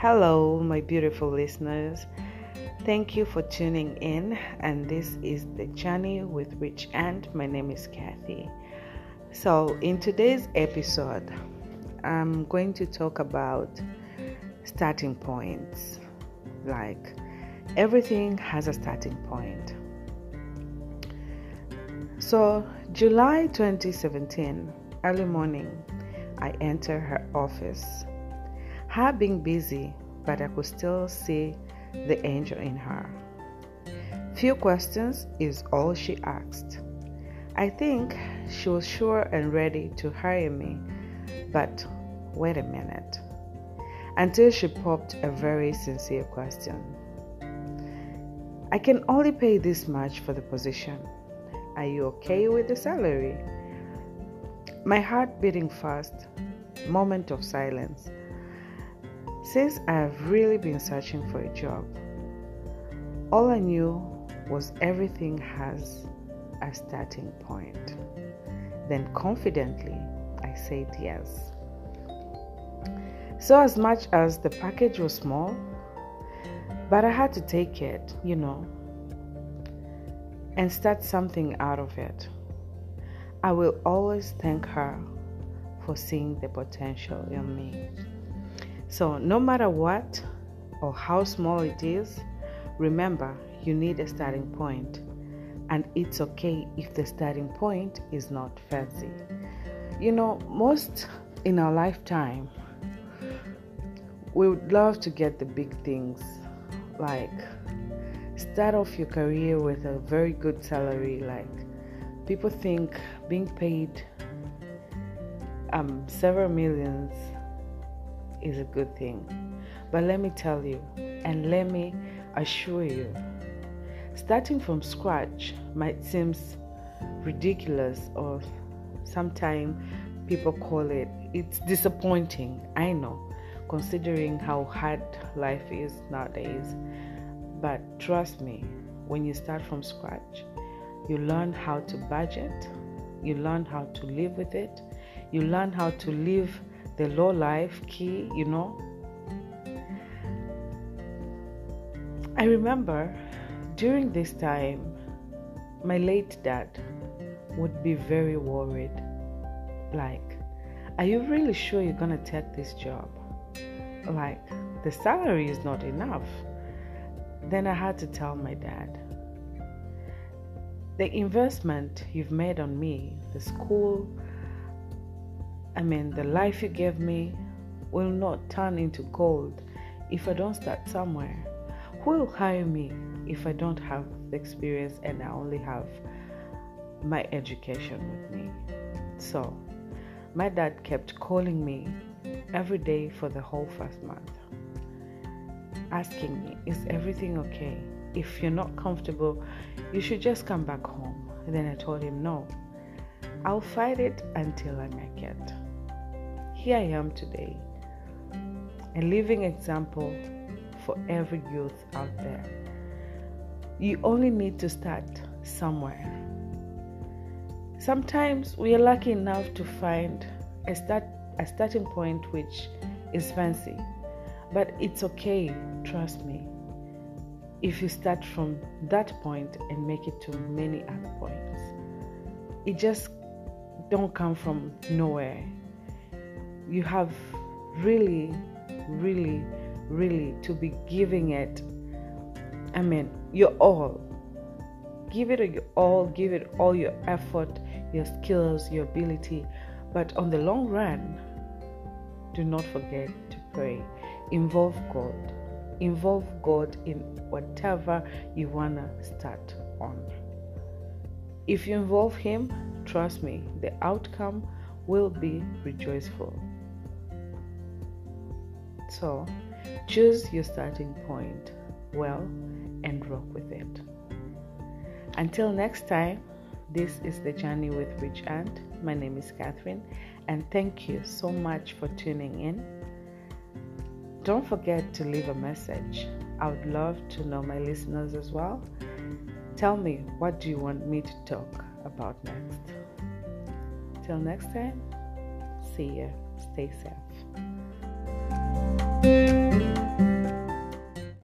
Hello, my beautiful listeners. Thank you for tuning in, and this is the journey with Rich and my name is Kathy. So, in today's episode, I'm going to talk about starting points. Like, everything has a starting point. So, July 2017, early morning, I enter her office. Her being busy, but I could still see the angel in her. Few questions is all she asked. I think she was sure and ready to hire me, but wait a minute. Until she popped a very sincere question. I can only pay this much for the position. Are you okay with the salary? My heart beating fast, moment of silence. Since I have really been searching for a job, all I knew was everything has a starting point. Then confidently, I said yes. So, as much as the package was small, but I had to take it, you know, and start something out of it. I will always thank her for seeing the potential in me. So, no matter what or how small it is, remember you need a starting point, and it's okay if the starting point is not fancy. You know, most in our lifetime, we would love to get the big things. Like start off your career with a very good salary. Like people think being paid um, several millions is a good thing but let me tell you and let me assure you starting from scratch might seem ridiculous or sometimes people call it it's disappointing i know considering how hard life is nowadays. But trust me, when you start from scratch, you learn how to budget, you learn how to live with it, you learn how to live the low life key, you know. I remember during this time, my late dad would be very worried. Like, are you really sure you're gonna take this job? like the salary is not enough. Then I had to tell my dad, the investment you've made on me, the school, I mean, the life you gave me will not turn into gold if I don't start somewhere. Who will hire me if I don't have the experience and I only have my education with me? So, my dad kept calling me every day for the whole first month, asking me, Is everything okay? If you're not comfortable, you should just come back home. And then I told him, No, I'll fight it until I make it. Here I am today, a living example for every youth out there. You only need to start somewhere. Sometimes we are lucky enough to find a start a starting point which is fancy. But it's okay, trust me. If you start from that point and make it to many other points, it just don't come from nowhere. You have really, really, really to be giving it. I mean, your all. Give it your all, give it all your effort, your skills, your ability. But on the long run, do not forget to pray. Involve God. Involve God in whatever you want to start on. If you involve Him, trust me, the outcome will be rejoiceful. So, choose your starting point well and rock with it. Until next time, this is the journey with Rich Aunt. My name is Catherine, and thank you so much for tuning in. Don't forget to leave a message. I would love to know my listeners as well. Tell me what do you want me to talk about next. Till next time, see you. Stay safe.